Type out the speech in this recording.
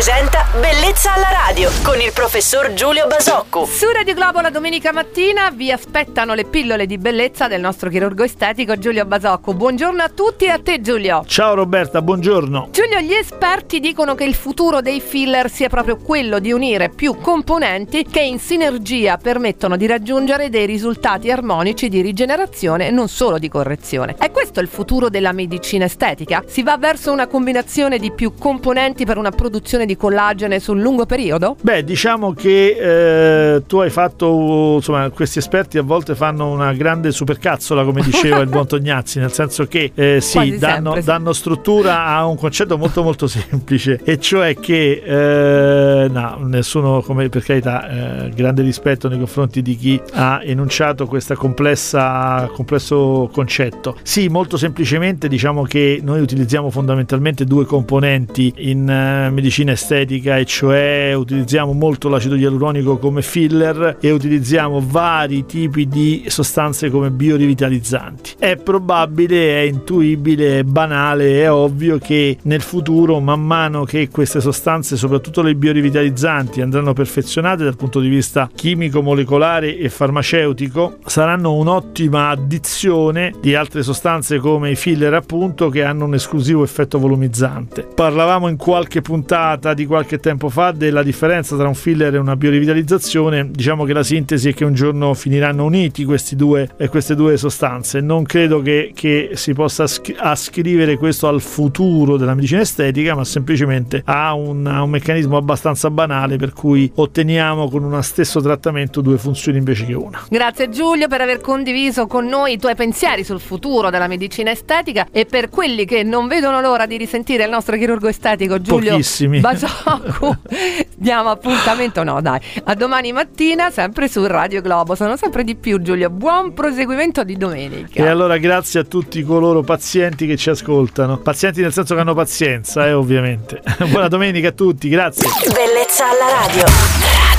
presenta Bellezza alla radio con il professor Giulio Basocco. Su Radio Globo la domenica mattina vi aspettano le pillole di bellezza del nostro chirurgo estetico Giulio Basocco. Buongiorno a tutti e a te Giulio. Ciao Roberta, buongiorno. Giulio, gli esperti dicono che il futuro dei filler sia proprio quello di unire più componenti che in sinergia permettono di raggiungere dei risultati armonici di rigenerazione e non solo di correzione. È questo il futuro della medicina estetica? Si va verso una combinazione di più componenti per una produzione di collagene sul lungo periodo? Beh, diciamo che eh, tu hai fatto, insomma, questi esperti a volte fanno una grande supercazzola, come diceva il buon Tognazzi, nel senso che eh, sì, danno, sempre, danno, struttura a un concetto molto molto semplice, e cioè che eh, no, nessuno, come per carità, eh, grande rispetto nei confronti di chi ha enunciato questo complesso concetto. Sì, molto semplicemente diciamo che noi utilizziamo fondamentalmente due componenti in uh, medicina estetica e cioè utilizziamo molto l'acido ialuronico come filler e utilizziamo vari tipi di sostanze come biorivitalizzanti. È probabile, è intuibile, è banale, è ovvio che nel futuro man mano che queste sostanze, soprattutto le biorivitalizzanti, andranno perfezionate dal punto di vista chimico, molecolare e farmaceutico, saranno un'ottima addizione di altre sostanze come i filler appunto che hanno un esclusivo effetto volumizzante. Parlavamo in qualche puntata di qualche tempo fa della differenza tra un filler e una biorivitalizzazione, diciamo che la sintesi è che un giorno finiranno uniti questi due, eh, queste due sostanze. Non credo che, che si possa ascrivere questo al futuro della medicina estetica, ma semplicemente a un, a un meccanismo abbastanza banale per cui otteniamo con uno stesso trattamento due funzioni invece che una. Grazie Giulio per aver condiviso con noi i tuoi pensieri sul futuro della medicina estetica e per quelli che non vedono l'ora di risentire il nostro chirurgo estetico Giulio Pochissimi. Basocco. Diamo appuntamento, no dai, a domani mattina sempre su Radio Globo. Sono sempre di più Giulio. Buon proseguimento di domenica. E allora grazie a tutti coloro pazienti che ci ascoltano. Pazienti nel senso che hanno pazienza, eh, ovviamente. Buona domenica a tutti, grazie. Bellezza alla radio.